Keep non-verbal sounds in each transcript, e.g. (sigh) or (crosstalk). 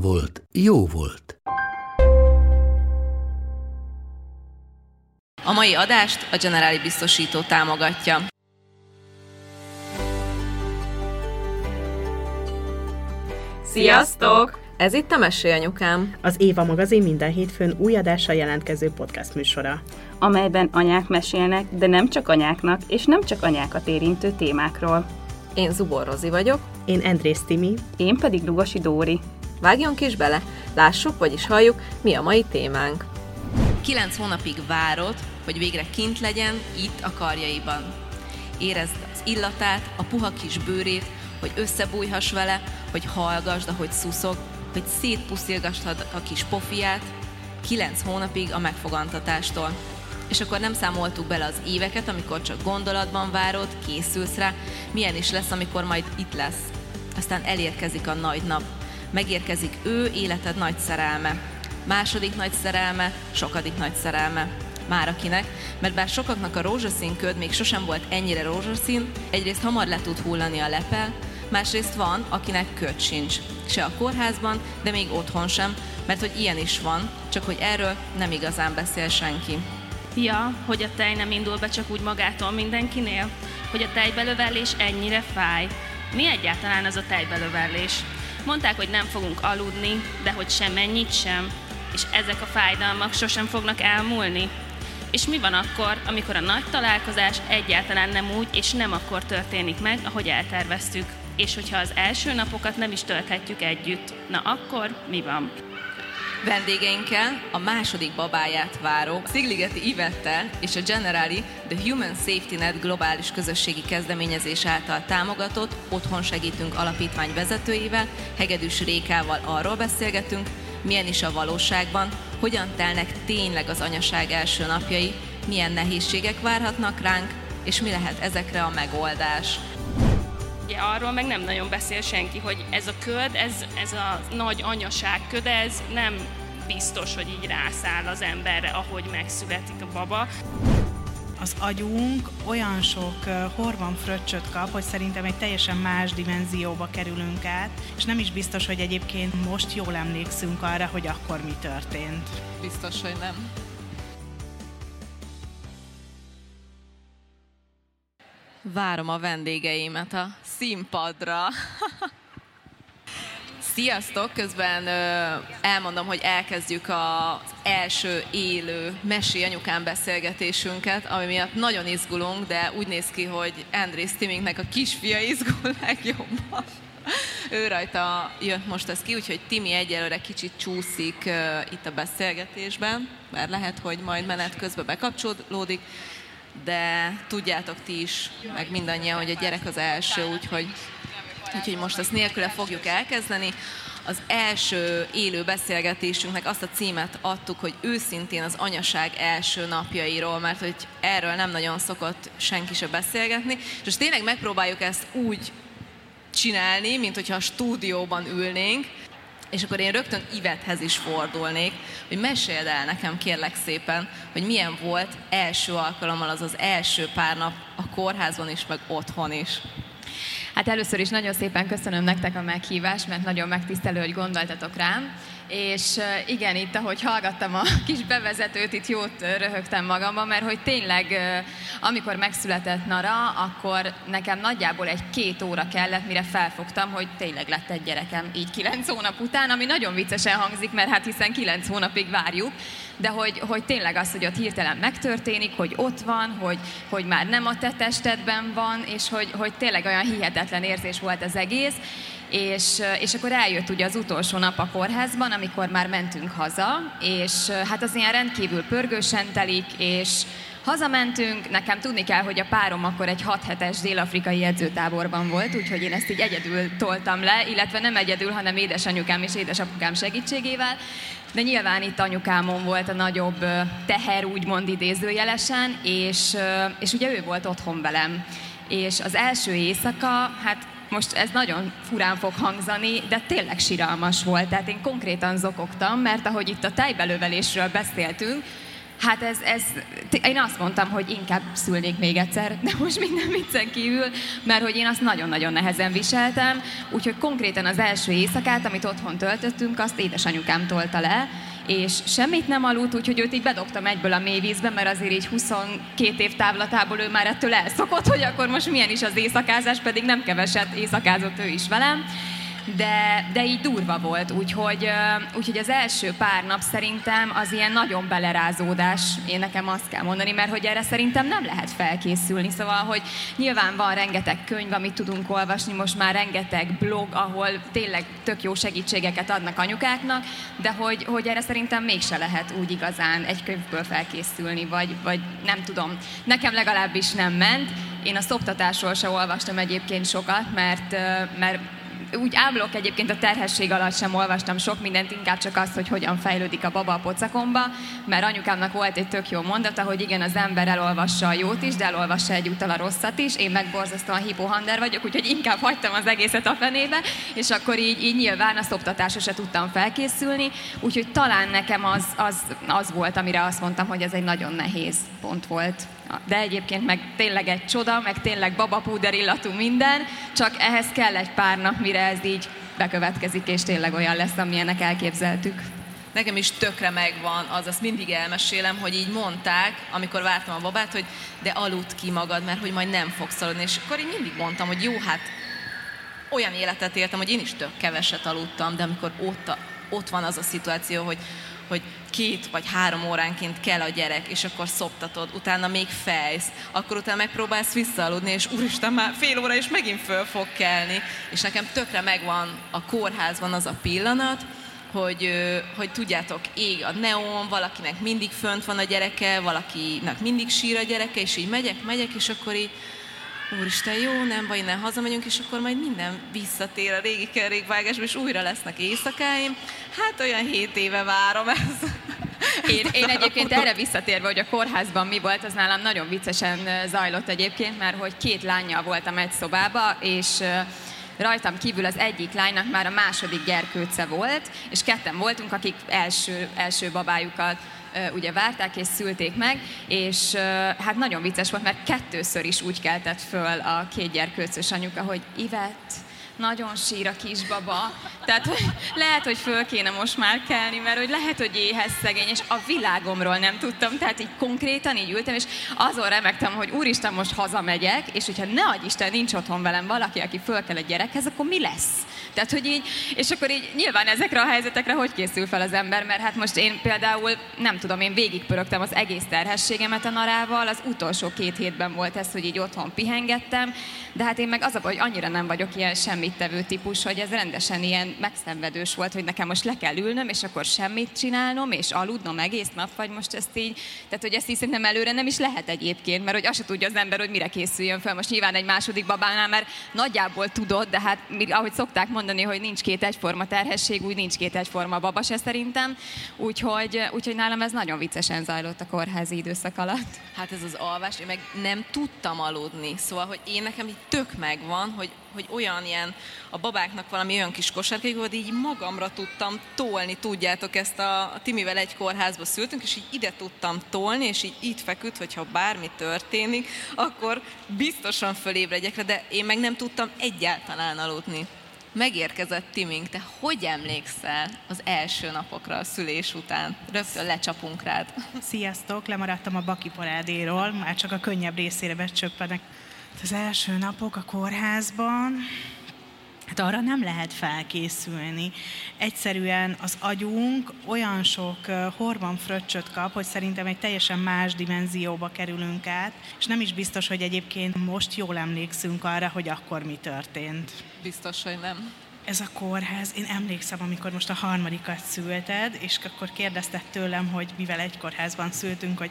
volt, jó volt. A mai adást a Generáli Biztosító támogatja. Sziasztok! Ez itt a Mesélyanyukám. Az Éva magazin minden hétfőn új adással jelentkező podcast műsora. amelyben anyák mesélnek, de nem csak anyáknak, és nem csak anyákat érintő témákról. Én Zubor Rozi vagyok. Én Andrész Timi, Én pedig Lugosi Dóri. Vágjunk is bele, lássuk, vagyis halljuk, mi a mai témánk. Kilenc hónapig várod, hogy végre kint legyen, itt a karjaiban. Érezd az illatát, a puha kis bőrét, hogy összebújhass vele, hogy hallgasd, ahogy szuszog, hogy szétpuszilgassad a kis pofiát, kilenc hónapig a megfogantatástól. És akkor nem számoltuk bele az éveket, amikor csak gondolatban várod, készülsz rá, milyen is lesz, amikor majd itt lesz. Aztán elérkezik a nagy nap. Megérkezik ő, életed nagy szerelme. Második nagy szerelme, sokadik nagy szerelme. Már akinek, mert bár sokaknak a rózsaszín köd még sosem volt ennyire rózsaszín, egyrészt hamar le tud hullani a lepel, másrészt van, akinek köd sincs. Se a kórházban, de még otthon sem, mert hogy ilyen is van, csak hogy erről nem igazán beszél senki. Ja, hogy a tej nem indul be csak úgy magától mindenkinél? Hogy a tejbelövellés ennyire fáj? Mi egyáltalán az a tejbelövellés? Mondták, hogy nem fogunk aludni, de hogy sem ennyit sem. És ezek a fájdalmak sosem fognak elmúlni. És mi van akkor, amikor a nagy találkozás egyáltalán nem úgy, és nem akkor történik meg, ahogy elterveztük? És hogyha az első napokat nem is tölthetjük együtt, na akkor mi van? Vendégeinkkel a második babáját váró Szigligeti Ivettel és a Generali The Human Safety Net globális közösségi kezdeményezés által támogatott Otthon Segítünk alapítvány vezetőivel, Hegedűs Rékával arról beszélgetünk, milyen is a valóságban, hogyan telnek tényleg az anyaság első napjai, milyen nehézségek várhatnak ránk, és mi lehet ezekre a megoldás. Ugye arról meg nem nagyon beszél senki, hogy ez a köd, ez, ez a nagy anyaság köd, ez nem biztos, hogy így rászáll az emberre, ahogy megszületik a baba. az agyunk olyan sok hormon fröccsöt kap, hogy szerintem egy teljesen más dimenzióba kerülünk át, és nem is biztos, hogy egyébként most jól emlékszünk arra, hogy akkor mi történt. Biztos, hogy nem. Várom a vendégeimet a színpadra. (laughs) Sziasztok! Közben elmondom, hogy elkezdjük az első élő Mesi anyukán beszélgetésünket, ami miatt nagyon izgulunk, de úgy néz ki, hogy Andrész Timingnek a kisfia izgul (laughs) legjobban. Ő rajta jött most ez ki, úgyhogy Timi egyelőre kicsit csúszik itt a beszélgetésben, mert lehet, hogy majd menet közben bekapcsolódik, de tudjátok ti is, meg mindannyian, hogy a gyerek az első, úgyhogy Úgyhogy most ezt nélküle fogjuk elkezdeni. Az első élő beszélgetésünknek azt a címet adtuk, hogy őszintén az anyaság első napjairól, mert hogy erről nem nagyon szokott senki se beszélgetni. És most tényleg megpróbáljuk ezt úgy csinálni, mint hogyha a stúdióban ülnénk, és akkor én rögtön Ivethez is fordulnék, hogy meséld el nekem kérlek szépen, hogy milyen volt első alkalommal az az első pár nap a kórházban is, meg otthon is. Hát először is nagyon szépen köszönöm nektek a meghívást, mert nagyon megtisztelő, hogy gondoltatok rám. És igen, itt ahogy hallgattam a (laughs) kis bevezetőt, itt jót röhögtem magamban, mert hogy tényleg, amikor megszületett Nara, akkor nekem nagyjából egy két óra kellett, mire felfogtam, hogy tényleg lett egy gyerekem így kilenc hónap után, ami nagyon viccesen hangzik, mert hát hiszen kilenc hónapig várjuk, de hogy, hogy tényleg az, hogy ott hirtelen megtörténik, hogy ott van, hogy, hogy már nem a te testedben van, és hogy, hogy tényleg olyan hihetetlen érzés volt az egész, és, és akkor eljött ugye az utolsó nap a kórházban, amikor már mentünk haza, és hát az ilyen rendkívül pörgősen telik, és Hazamentünk, nekem tudni kell, hogy a párom akkor egy 6 hetes dél-afrikai edzőtáborban volt, úgyhogy én ezt így egyedül toltam le, illetve nem egyedül, hanem édesanyukám és édesapukám segítségével. De nyilván itt anyukámon volt a nagyobb teher, úgymond idézőjelesen, és, és ugye ő volt otthon velem. És az első éjszaka, hát most ez nagyon furán fog hangzani, de tényleg siralmas volt. Tehát én konkrétan zokogtam, mert ahogy itt a tejbelővelésről beszéltünk, Hát ez, ez, én azt mondtam, hogy inkább szülnék még egyszer, de most minden viccen kívül, mert hogy én azt nagyon-nagyon nehezen viseltem, úgyhogy konkrétan az első éjszakát, amit otthon töltöttünk, azt édesanyukám tolta le, és semmit nem aludt, úgyhogy őt így bedobtam egyből a mélyvízbe, mert azért így 22 év távlatából ő már ettől elszokott, hogy akkor most milyen is az éjszakázás, pedig nem keveset éjszakázott ő is velem de, de így durva volt, úgyhogy, úgyhogy az első pár nap szerintem az ilyen nagyon belerázódás, én nekem azt kell mondani, mert hogy erre szerintem nem lehet felkészülni, szóval, hogy nyilván van rengeteg könyv, amit tudunk olvasni, most már rengeteg blog, ahol tényleg tök jó segítségeket adnak anyukáknak, de hogy, hogy erre szerintem mégse lehet úgy igazán egy könyvből felkészülni, vagy, vagy nem tudom. Nekem legalábbis nem ment, én a szoptatásról se olvastam egyébként sokat, mert, mert úgy ámlok egyébként a terhesség alatt sem olvastam sok mindent, inkább csak azt, hogy hogyan fejlődik a baba a pocakomba, mert anyukámnak volt egy tök jó mondata, hogy igen, az ember elolvassa a jót is, de elolvassa egyúttal a rosszat is. Én meg borzasztóan hipohander vagyok, úgyhogy inkább hagytam az egészet a fenébe, és akkor így, így nyilván a szoptatásra se tudtam felkészülni, úgyhogy talán nekem az, az, az volt, amire azt mondtam, hogy ez egy nagyon nehéz pont volt. De egyébként meg tényleg egy csoda, meg tényleg babapúder illatú minden, csak ehhez kell egy pár nap, mire ez így bekövetkezik, és tényleg olyan lesz, amilyenek elképzeltük. Nekem is tökre megvan, az azt mindig elmesélem, hogy így mondták, amikor vártam a babát, hogy de aludt ki magad, mert hogy majd nem fogsz aludni. És akkor én mindig mondtam, hogy jó, hát olyan életet éltem, hogy én is tök keveset aludtam, de amikor ott, ott van az a szituáció, hogy hogy két vagy három óránként kell a gyerek, és akkor szoptatod, utána még fejsz, akkor utána megpróbálsz visszaaludni, és úristen, már fél óra és megint föl fog kelni. És nekem tökre megvan a kórházban az a pillanat, hogy, hogy tudjátok, ég a neon, valakinek mindig fönt van a gyereke, valakinek mindig sír a gyereke, és így megyek, megyek, és akkor így Úristen, jó, nem baj, innen hazamegyünk, és akkor majd minden visszatér a régi kerékvágásba, és újra lesznek éjszakáim. Hát olyan hét éve várom ezt. Én, én egyébként erre visszatérve, hogy a kórházban mi volt, az nálam nagyon viccesen zajlott egyébként, mert hogy két lányjal voltam egy szobába, és rajtam kívül az egyik lánynak már a második gyerkőce volt, és ketten voltunk, akik első, első babájukat ugye várták és szülték meg, és hát nagyon vicces volt, mert kettőször is úgy keltett föl a két gyerkőcös anyuka, hogy Ivett, nagyon sír a kisbaba, tehát hogy lehet, hogy föl kéne most már kelni, mert hogy lehet, hogy éhez szegény, és a világomról nem tudtam, tehát így konkrétan így ültem, és azon remektem, hogy úristen, most hazamegyek, és hogyha ne adj Isten, nincs otthon velem valaki, aki föl kell a gyerekhez, akkor mi lesz? Tehát, hogy így, és akkor így nyilván ezekre a helyzetekre hogy készül fel az ember, mert hát most én például, nem tudom, én végigpörögtem az egész terhességemet a narával, az utolsó két hétben volt ez, hogy így otthon pihengettem, de hát én meg az a baj, hogy annyira nem vagyok ilyen semmit tevő típus, hogy ez rendesen ilyen megszenvedős volt, hogy nekem most le kell ülnöm, és akkor semmit csinálnom, és aludnom egész nap, vagy most ezt így, tehát hogy ezt így szerintem előre nem is lehet egyébként, mert hogy azt se tudja az ember, hogy mire készüljön fel. Most nyilván egy második babánál, mert nagyjából tudod, de hát ahogy szokták mondani, mondani, hogy nincs két egyforma terhesség, úgy nincs két egyforma baba se szerintem. Úgyhogy, úgyhogy nálam ez nagyon viccesen zajlott a kórházi időszak alatt. Hát ez az alvás, én meg nem tudtam aludni. Szóval, hogy én nekem így tök megvan, hogy, hogy olyan ilyen, a babáknak valami olyan kis kosárkék, hogy így magamra tudtam tolni, tudjátok, ezt a, a Timivel egy kórházba szültünk, és így ide tudtam tolni, és így itt feküdt, hogyha bármi történik, akkor biztosan fölébredjek de én meg nem tudtam egyáltalán aludni megérkezett Timing, te hogy emlékszel az első napokra a szülés után? Rögtön lecsapunk rád. Sziasztok, lemaradtam a baki parádéról, már csak a könnyebb részére becsöppenek. Az első napok a kórházban, Hát arra nem lehet felkészülni. Egyszerűen az agyunk olyan sok horban fröccsöt kap, hogy szerintem egy teljesen más dimenzióba kerülünk át, és nem is biztos, hogy egyébként most jól emlékszünk arra, hogy akkor mi történt. Biztos, hogy nem. ez a kórház, én emlékszem, amikor most a harmadikat szülted, és akkor kérdezted tőlem, hogy mivel egy kórházban szültünk, hogy,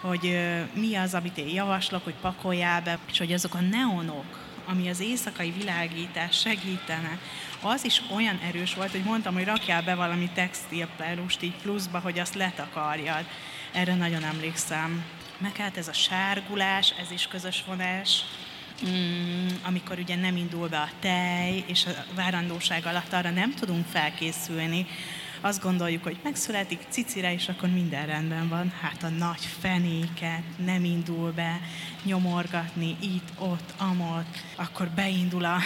hogy mi az, amit én javaslok, hogy pakoljál be, és hogy azok a neonok, ami az éjszakai világítás segítene, az is olyan erős volt, hogy mondtam, hogy rakjál be valami textilperust így pluszba, hogy azt letakarjad. Erre nagyon emlékszem. Meg hát ez a sárgulás, ez is közös vonás. Mm, amikor ugye nem indul be a tej, és a várandóság alatt arra nem tudunk felkészülni, azt gondoljuk, hogy megszületik cicire, és akkor minden rendben van. Hát a nagy fenéket nem indul be, nyomorgatni itt, ott, amott, akkor beindul a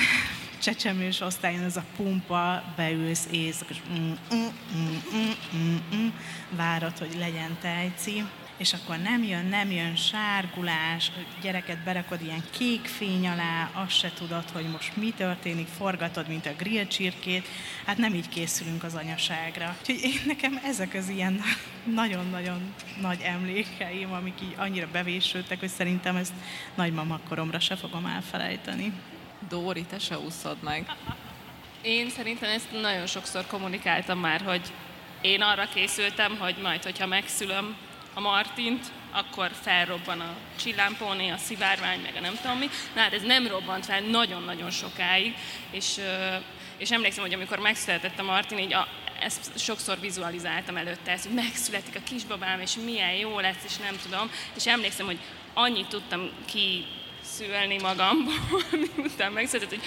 csecsemős osztályon ez a pumpa, beülsz és mm, mm, mm, mm, mm, mm, várod, hogy legyen tejci és akkor nem jön, nem jön sárgulás, gyereket berakod ilyen kék fény alá, azt se tudod, hogy most mi történik, forgatod, mint a grill csirkét, hát nem így készülünk az anyaságra. Úgyhogy én nekem ezek az ilyen nagyon-nagyon nagy emlékeim, amik így annyira bevésődtek, hogy szerintem ezt nagymamakoromra se fogom elfelejteni. Dóri, te se úszod meg. Én szerintem ezt nagyon sokszor kommunikáltam már, hogy én arra készültem, hogy majd, hogyha megszülöm, a Martint, akkor felrobban a csillámpóné, a szivárvány, meg a nem tudom mi. Na hát ez nem robbant fel nagyon-nagyon sokáig, és, és emlékszem, hogy amikor megszületett a Martin, így a, ezt sokszor vizualizáltam előtte, ezt, hogy megszületik a kisbabám, és milyen jó lesz, és nem tudom. És emlékszem, hogy annyit tudtam ki szülni magamból, (laughs) miután megszületett, hogy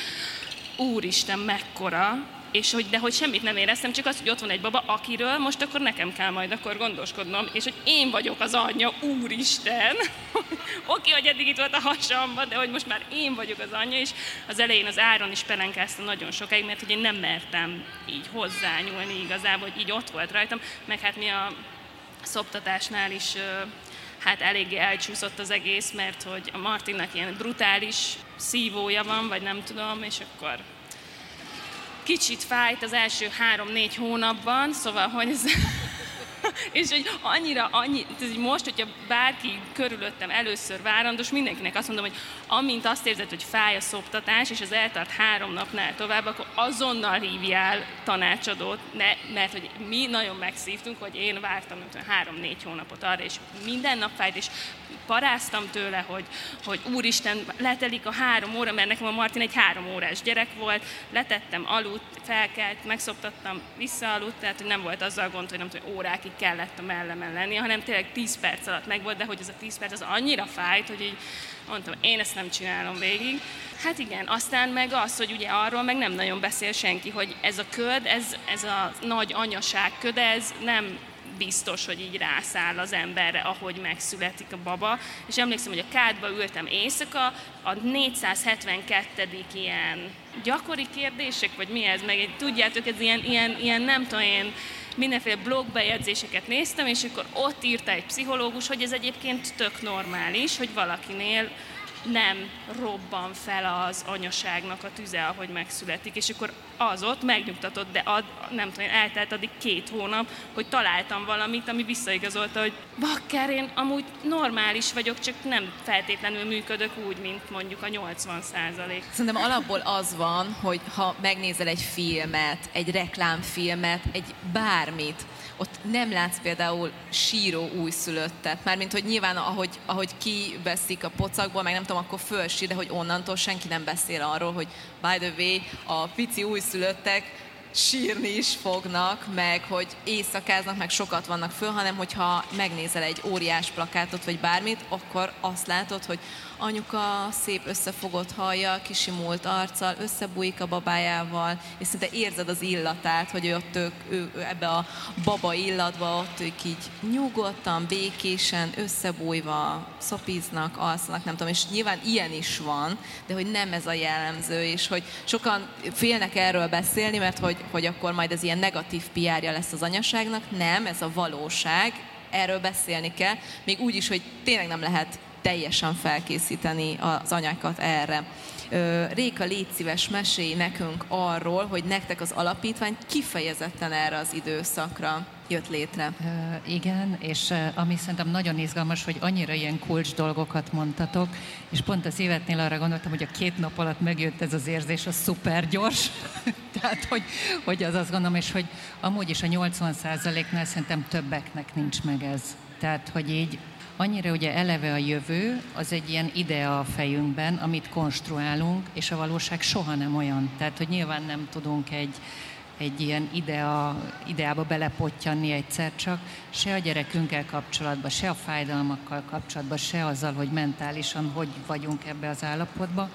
úristen, mekkora, és hogy, de hogy semmit nem éreztem, csak az, hogy ott van egy baba, akiről most akkor nekem kell majd akkor gondoskodnom, és hogy én vagyok az anyja, úristen! (laughs) Oké, hogy eddig itt volt a hasamba, de hogy most már én vagyok az anyja, és az elején az áron is pelenkáztam nagyon sokáig, mert hogy én nem mertem így hozzányúlni igazából, hogy így ott volt rajtam, meg hát mi a szoptatásnál is hát eléggé elcsúszott az egész, mert hogy a Martinnak ilyen brutális szívója van, vagy nem tudom, és akkor kicsit fájt az első három-négy hónapban, szóval, hogy ez (laughs) és hogy annyira, annyi, hogy most, hogyha bárki körülöttem először várandos, mindenkinek azt mondom, hogy amint azt érzed, hogy fáj a szoptatás, és az eltart három napnál tovább, akkor azonnal hívjál tanácsadót, ne, mert hogy mi nagyon megszívtunk, hogy én vártam három-négy hónapot arra, és minden nap fájt, és paráztam tőle, hogy, hogy úristen, letelik a három óra, mert nekem a Martin egy három órás gyerek volt, letettem, aludt, felkelt, megszoptattam, visszaaludt, tehát hogy nem volt azzal gond, hogy nem tudom, órákig kellett a mellemen lenni, hanem tényleg 10 perc alatt megvolt, de hogy ez a 10 perc az annyira fájt, hogy így mondtam, én ezt nem csinálom végig. Hát igen, aztán meg az, hogy ugye arról meg nem nagyon beszél senki, hogy ez a köd, ez, ez a nagy anyaság köd, ez nem biztos, hogy így rászáll az emberre, ahogy megszületik a baba. És emlékszem, hogy a kádba ültem éjszaka, a 472. ilyen gyakori kérdések, vagy mi ez, meg tudjátok, ez ilyen, ilyen, ilyen nem tudom én, mindenféle blogbejegyzéseket néztem, és akkor ott írta egy pszichológus, hogy ez egyébként tök normális, hogy valakinél nem robban fel az anyaságnak a tüze, ahogy megszületik, és akkor az ott megnyugtatott, de ad, nem tudom, eltelt addig két hónap, hogy találtam valamit, ami visszaigazolta, hogy bakker, én amúgy normális vagyok, csak nem feltétlenül működök úgy, mint mondjuk a 80 százalék. Szerintem alapból az van, hogy ha megnézel egy filmet, egy reklámfilmet, egy bármit, ott nem látsz például síró újszülöttet, mármint hogy nyilván ahogy, ahogy kiveszik a pocakból, meg nem tudom, akkor fölsír, de hogy onnantól senki nem beszél arról, hogy by the way, a pici újszülöttek sírni is fognak, meg hogy éjszakáznak, meg sokat vannak föl, hanem hogyha megnézel egy óriás plakátot, vagy bármit, akkor azt látod, hogy anyuka szép összefogott hallja, kisimult arccal, összebújik a babájával, és szinte érzed az illatát, hogy ott ők, ő, ő ebbe a baba illatba, ott ők így nyugodtan, békésen, összebújva szopiznak, alszanak, nem tudom, és nyilván ilyen is van, de hogy nem ez a jellemző, és hogy sokan félnek erről beszélni, mert hogy, hogy akkor majd ez ilyen negatív piárja lesz az anyaságnak, nem, ez a valóság, erről beszélni kell, még úgy is, hogy tényleg nem lehet teljesen felkészíteni az anyákat erre. Réka, légy szíves, mesélj nekünk arról, hogy nektek az alapítvány kifejezetten erre az időszakra jött létre. Igen, és uh, ami szerintem nagyon izgalmas, hogy annyira ilyen kulcs dolgokat mondtatok, és pont az évetnél arra gondoltam, hogy a két nap alatt megjött ez az érzés, az szuper gyors. (laughs) Tehát, hogy, hogy az azt gondolom, és hogy amúgy is a 80%-nál szerintem többeknek nincs meg ez. Tehát, hogy így annyira ugye eleve a jövő, az egy ilyen idea a fejünkben, amit konstruálunk, és a valóság soha nem olyan. Tehát, hogy nyilván nem tudunk egy, egy ilyen idea, ideába belepottyanni egyszer csak, se a gyerekünkkel kapcsolatban, se a fájdalmakkal kapcsolatban, se azzal, hogy mentálisan hogy vagyunk ebbe az állapotba,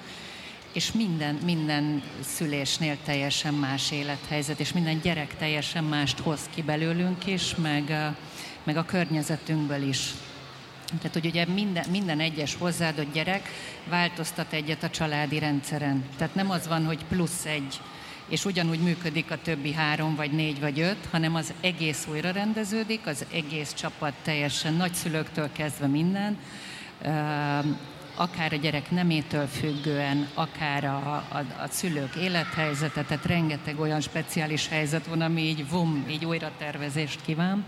és minden, minden szülésnél teljesen más élethelyzet, és minden gyerek teljesen mást hoz ki belőlünk is, meg, meg a környezetünkből is. Tehát, hogy ugye minden, minden egyes hozzáadott gyerek változtat egyet a családi rendszeren. Tehát nem az van, hogy plusz egy, és ugyanúgy működik a többi három, vagy négy, vagy öt, hanem az egész újra rendeződik, az egész csapat teljesen nagyszülőktől kezdve minden, akár a gyerek nemétől függően, akár a, a, a szülők élethelyzete, tehát rengeteg olyan speciális helyzet van, ami így vum, így újra tervezést kíván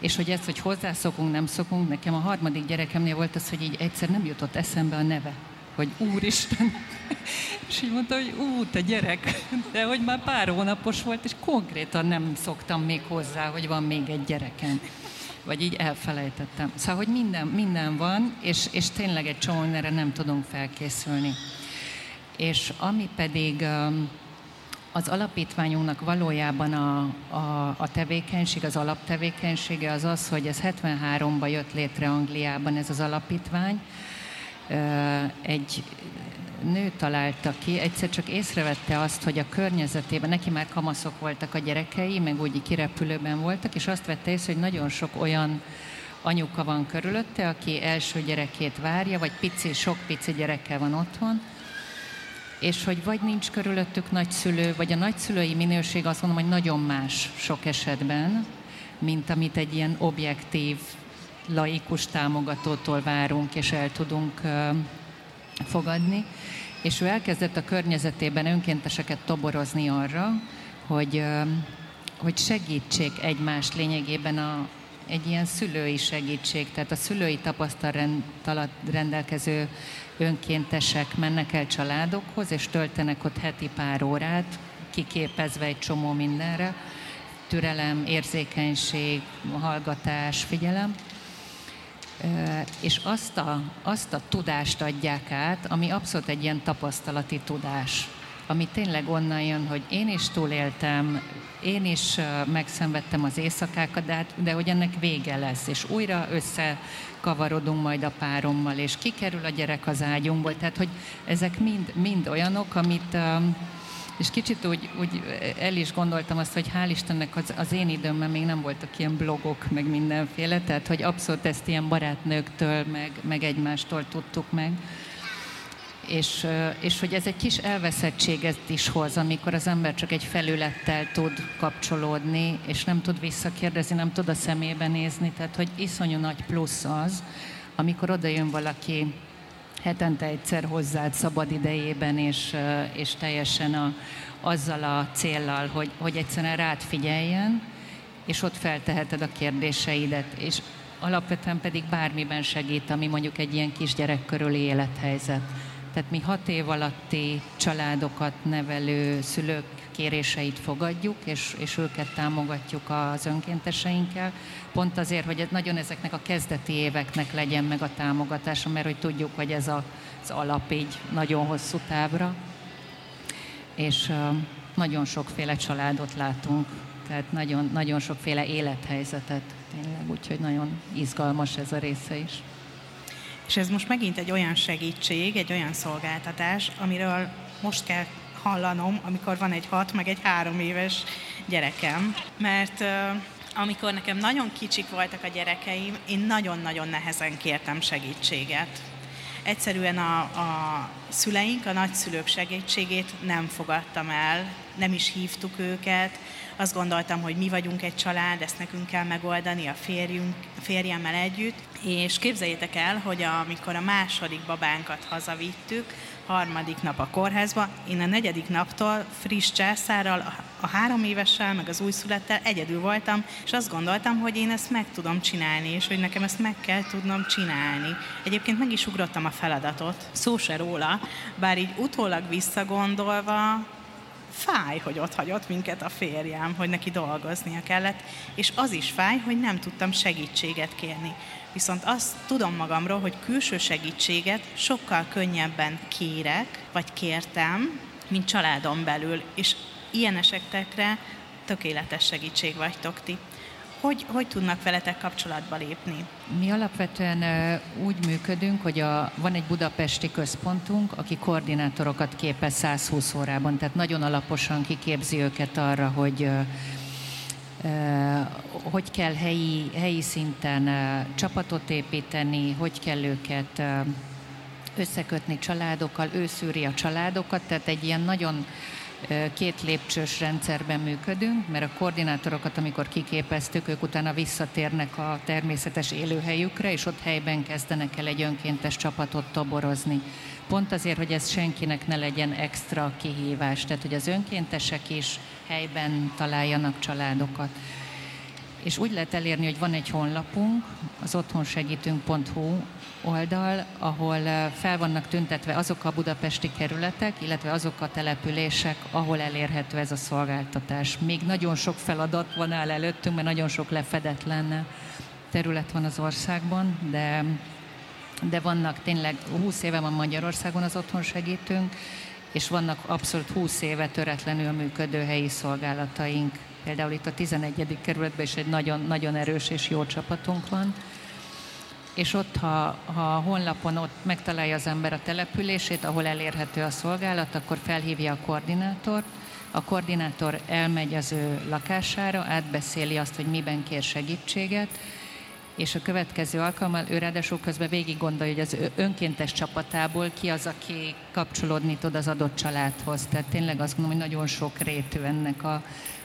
és hogy ezt, hogy hozzászokunk, nem szokunk, nekem a harmadik gyerekemnél volt az, hogy így egyszer nem jutott eszembe a neve, hogy Úristen, (laughs) és így mondta, hogy ú, te gyerek, de hogy már pár hónapos volt, és konkrétan nem szoktam még hozzá, hogy van még egy gyerekem. Vagy így elfelejtettem. Szóval, hogy minden, minden van, és, és tényleg egy csomó erre nem tudunk felkészülni. És ami pedig um, az alapítványunknak valójában a, a, a tevékenység, az alaptevékenysége az az, hogy ez 73-ban jött létre Angliában ez az alapítvány. Egy nő találta ki, egyszer csak észrevette azt, hogy a környezetében, neki már kamaszok voltak a gyerekei, meg úgy kirepülőben voltak, és azt vette észre, hogy nagyon sok olyan anyuka van körülötte, aki első gyerekét várja, vagy pici, sok pici gyerekkel van otthon, és hogy vagy nincs körülöttük nagyszülő, vagy a nagyszülői minőség azt mondom, hogy nagyon más sok esetben, mint amit egy ilyen objektív, laikus támogatótól várunk, és el tudunk fogadni. És ő elkezdett a környezetében önkénteseket toborozni arra, hogy, hogy segítsék egymást lényegében a, egy ilyen szülői segítség, tehát a szülői tapasztalat rendelkező önkéntesek mennek el családokhoz, és töltenek ott heti pár órát, kiképezve egy csomó mindenre, türelem, érzékenység, hallgatás, figyelem, és azt a, azt a tudást adják át, ami abszolút egy ilyen tapasztalati tudás, ami tényleg onnan jön, hogy én is túléltem, én is megszenvedtem az éjszakákat, de, hát, de hogy ennek vége lesz, és újra összekavarodunk majd a párommal, és kikerül a gyerek az ágyunkból, tehát hogy ezek mind, mind olyanok, amit és kicsit úgy, úgy el is gondoltam azt, hogy hál' Istennek az, az én időmben még nem voltak ilyen blogok, meg mindenféle, tehát hogy abszolút ezt ilyen barátnőktől, meg, meg egymástól tudtuk meg és, és hogy ez egy kis elveszettséget is hoz, amikor az ember csak egy felülettel tud kapcsolódni, és nem tud visszakérdezni, nem tud a szemébe nézni, tehát hogy iszonyú nagy plusz az, amikor oda jön valaki hetente egyszer hozzád szabad idejében, és, és teljesen a, azzal a céllal, hogy, hogy egyszerűen rád figyeljen, és ott felteheted a kérdéseidet, és alapvetően pedig bármiben segít, ami mondjuk egy ilyen kisgyerek körüli élethelyzet. Tehát mi hat év alatti családokat nevelő szülők kéréseit fogadjuk, és, és őket támogatjuk az önkénteseinkkel. Pont azért, hogy nagyon ezeknek a kezdeti éveknek legyen meg a támogatása, mert hogy tudjuk, hogy ez a, az alap így nagyon hosszú távra. És nagyon sokféle családot látunk, tehát nagyon, nagyon sokféle élethelyzetet tényleg, úgyhogy nagyon izgalmas ez a része is. És ez most megint egy olyan segítség, egy olyan szolgáltatás, amiről most kell hallanom, amikor van egy hat, meg egy három éves gyerekem. Mert amikor nekem nagyon kicsik voltak a gyerekeim, én nagyon-nagyon nehezen kértem segítséget. Egyszerűen a, a szüleink, a nagyszülők segítségét nem fogadtam el, nem is hívtuk őket, azt gondoltam, hogy mi vagyunk egy család, ezt nekünk kell megoldani a, férjünk, a férjemmel együtt, és képzeljétek el, hogy amikor a második babánkat hazavittük, harmadik nap a kórházba, én a negyedik naptól friss császárral, a három évessel, meg az újszülettel egyedül voltam, és azt gondoltam, hogy én ezt meg tudom csinálni, és hogy nekem ezt meg kell tudnom csinálni. Egyébként meg is ugrottam a feladatot, szó se róla, bár így utólag visszagondolva fáj, hogy ott hagyott minket a férjem, hogy neki dolgoznia kellett, és az is fáj, hogy nem tudtam segítséget kérni. Viszont azt tudom magamról, hogy külső segítséget sokkal könnyebben kérek, vagy kértem, mint családon belül, és ilyen esetekre tökéletes segítség vagytok ti. Hogy, hogy tudnak veletek kapcsolatba lépni? Mi alapvetően úgy működünk, hogy a, van egy budapesti központunk, aki koordinátorokat képez 120 órában, tehát nagyon alaposan kiképzi őket arra, hogy hogy kell helyi, helyi szinten csapatot építeni, hogy kell őket összekötni családokkal, ő szűri a családokat, tehát egy ilyen nagyon két lépcsős rendszerben működünk, mert a koordinátorokat, amikor kiképeztük, ők utána visszatérnek a természetes élőhelyükre, és ott helyben kezdenek el egy önkéntes csapatot toborozni. Pont azért, hogy ez senkinek ne legyen extra kihívás, tehát hogy az önkéntesek is helyben találjanak családokat. És úgy lehet elérni, hogy van egy honlapunk, az otthonsegítünk.hu oldal, ahol fel vannak tüntetve azok a budapesti kerületek, illetve azok a települések, ahol elérhető ez a szolgáltatás. Még nagyon sok feladat van áll előttünk, mert nagyon sok lefedetlen terület van az országban, de de vannak tényleg 20 éve van Magyarországon az otthon segítünk, és vannak abszolút 20 éve töretlenül működő helyi szolgálataink. Például itt a 11. kerületben is egy nagyon, nagyon erős és jó csapatunk van. És ott, ha, ha a honlapon ott megtalálja az ember a települését, ahol elérhető a szolgálat, akkor felhívja a koordinátort, a koordinátor elmegy az ő lakására, átbeszéli azt, hogy miben kér segítséget, és a következő alkalommal ő ráadásul közben végig gondolja, hogy az önkéntes csapatából ki az, aki kapcsolódni tud az adott családhoz. Tehát tényleg azt gondolom, hogy nagyon sok rétű ennek a,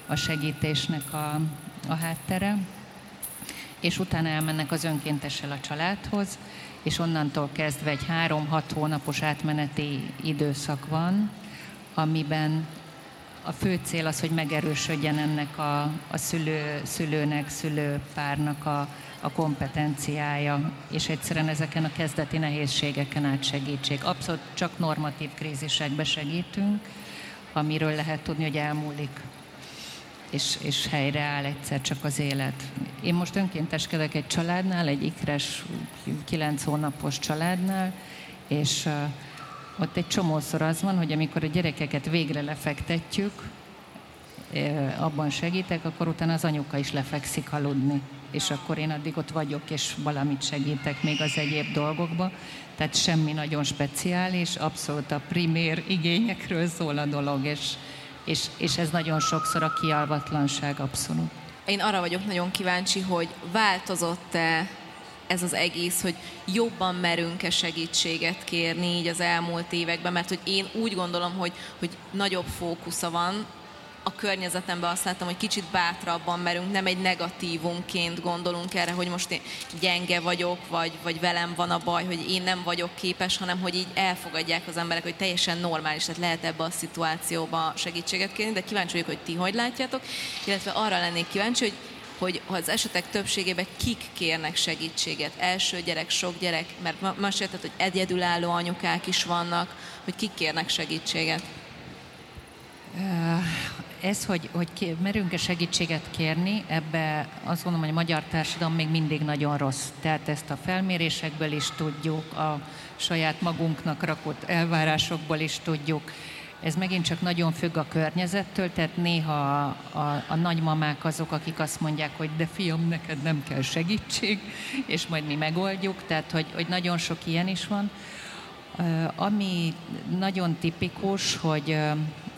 a segítésnek a, a háttere. És utána elmennek az önkéntessel a családhoz, és onnantól kezdve egy három-hat hónapos átmeneti időszak van, amiben a fő cél az, hogy megerősödjen ennek a, a szülő, szülőnek, szülőpárnak a, a kompetenciája, és egyszerűen ezeken a kezdeti nehézségeken át segítség. Abszolút csak normatív krízisekbe segítünk, amiről lehet tudni, hogy elmúlik, és, és helyreáll egyszer csak az élet. Én most önkénteskedek egy családnál, egy ikres, kilenc hónapos családnál, és uh, ott egy csomószor az van, hogy amikor a gyerekeket végre lefektetjük, abban segítek, akkor utána az anyuka is lefekszik aludni és akkor én addig ott vagyok, és valamit segítek még az egyéb dolgokba. Tehát semmi nagyon speciális, abszolút a primér igényekről szól a dolog, és, és, és ez nagyon sokszor a kialvatlanság abszolút. Én arra vagyok nagyon kíváncsi, hogy változott-e ez az egész, hogy jobban merünk-e segítséget kérni így az elmúlt években, mert hogy én úgy gondolom, hogy, hogy nagyobb fókusza van a környezetemben azt láttam, hogy kicsit bátrabban merünk, nem egy negatívumként gondolunk erre, hogy most én gyenge vagyok, vagy, vagy velem van a baj, hogy én nem vagyok képes, hanem hogy így elfogadják az emberek, hogy teljesen normális, tehát lehet ebbe a szituációba segítséget kérni, de kíváncsi vagyok, hogy ti hogy látjátok, illetve arra lennék kíváncsi, hogy hogy az esetek többségében kik kérnek segítséget. Első gyerek, sok gyerek, mert most érted, hogy egyedülálló anyukák is vannak, hogy kik kérnek segítséget ez, hogy, hogy merünk-e segítséget kérni, ebbe azt gondolom, hogy a magyar társadalom még mindig nagyon rossz. Tehát ezt a felmérésekből is tudjuk, a saját magunknak rakott elvárásokból is tudjuk. Ez megint csak nagyon függ a környezettől, tehát néha a, a, a nagymamák azok, akik azt mondják, hogy de fiam, neked nem kell segítség, és majd mi megoldjuk, tehát hogy, hogy nagyon sok ilyen is van. Ami nagyon tipikus, hogy